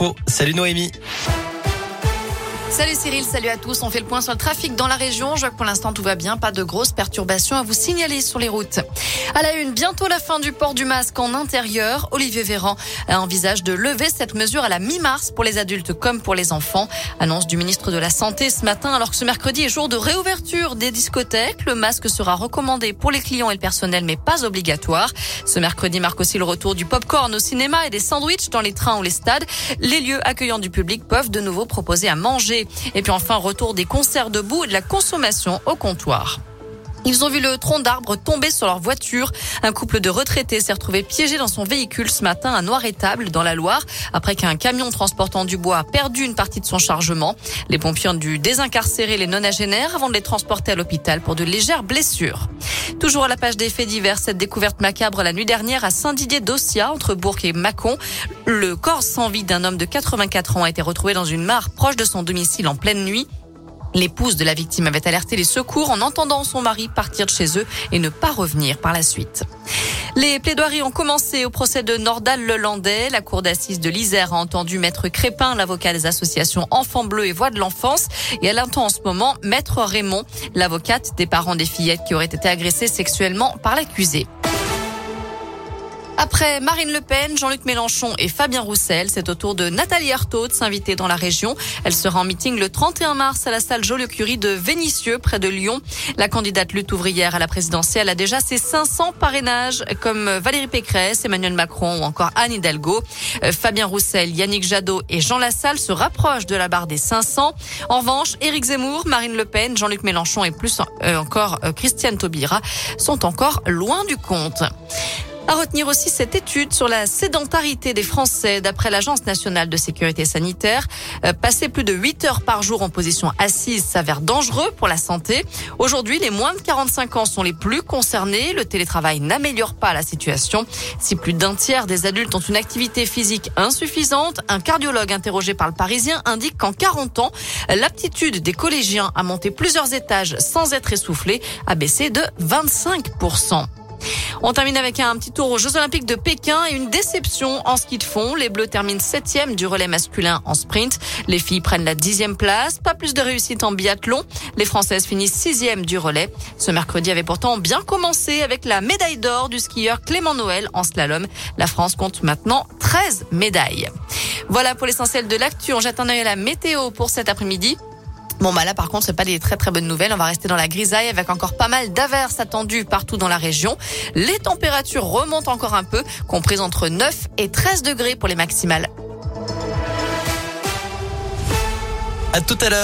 Oh, salut Noémie. Salut Cyril, salut à tous. On fait le point sur le trafic dans la région. Je vois que pour l'instant tout va bien, pas de grosses perturbations à vous signaler sur les routes. À la une, bientôt la fin du port du masque en intérieur. Olivier Véran envisage de lever cette mesure à la mi-mars pour les adultes comme pour les enfants. Annonce du ministre de la Santé ce matin alors que ce mercredi est jour de réouverture des discothèques. Le masque sera recommandé pour les clients et le personnel mais pas obligatoire. Ce mercredi marque aussi le retour du popcorn au cinéma et des sandwichs dans les trains ou les stades. Les lieux accueillants du public peuvent de nouveau proposer à manger. Et puis enfin, retour des concerts debout et de la consommation au comptoir. Ils ont vu le tronc d'arbre tomber sur leur voiture. Un couple de retraités s'est retrouvé piégé dans son véhicule ce matin à Noir-Étable, dans la Loire, après qu'un camion transportant du bois a perdu une partie de son chargement. Les pompiers ont dû désincarcérer les nonagénaires avant de les transporter à l'hôpital pour de légères blessures. Toujours à la page des faits divers, cette découverte macabre la nuit dernière à Saint-Didier d'Ossia, entre Bourg et Mâcon. Le corps sans vie d'un homme de 84 ans a été retrouvé dans une mare proche de son domicile en pleine nuit. L'épouse de la victime avait alerté les secours en entendant son mari partir de chez eux et ne pas revenir par la suite. Les plaidoiries ont commencé au procès de Nordal Lelandais. La cour d'assises de l'Isère a entendu Maître Crépin, l'avocat des associations Enfants Bleus et Voix de l'Enfance. Et elle entend en ce moment Maître Raymond, l'avocate des parents des fillettes qui auraient été agressées sexuellement par l'accusé. Après Marine Le Pen, Jean-Luc Mélenchon et Fabien Roussel, c'est au tour de Nathalie Arthaud de s'inviter dans la région. Elle sera en meeting le 31 mars à la salle Joliot-Curie de Vénissieux, près de Lyon. La candidate lutte ouvrière à la présidentielle a déjà ses 500 parrainages, comme Valérie Pécresse, Emmanuel Macron ou encore Anne Hidalgo. Euh, Fabien Roussel, Yannick Jadot et Jean Lassalle se rapprochent de la barre des 500. En revanche, Éric Zemmour, Marine Le Pen, Jean-Luc Mélenchon et plus euh, encore euh, Christiane Taubira sont encore loin du compte. À retenir aussi cette étude sur la sédentarité des Français. D'après l'Agence nationale de sécurité sanitaire, euh, passer plus de 8 heures par jour en position assise s'avère dangereux pour la santé. Aujourd'hui, les moins de 45 ans sont les plus concernés. Le télétravail n'améliore pas la situation. Si plus d'un tiers des adultes ont une activité physique insuffisante, un cardiologue interrogé par le Parisien indique qu'en 40 ans, l'aptitude des collégiens à monter plusieurs étages sans être essoufflé a baissé de 25%. On termine avec un petit tour aux Jeux Olympiques de Pékin et une déception en ski de fond. Les Bleus terminent septième du relais masculin en sprint. Les filles prennent la dixième place. Pas plus de réussite en biathlon. Les Françaises finissent sixième du relais. Ce mercredi avait pourtant bien commencé avec la médaille d'or du skieur Clément Noël en slalom. La France compte maintenant 13 médailles. Voilà pour l'essentiel de l'actu. On jette un œil à la météo pour cet après-midi. Bon bah là par contre c'est pas des très très bonnes nouvelles. On va rester dans la grisaille avec encore pas mal d'averses attendues partout dans la région. Les températures remontent encore un peu, comprises entre 9 et 13 degrés pour les maximales. À tout à l'heure.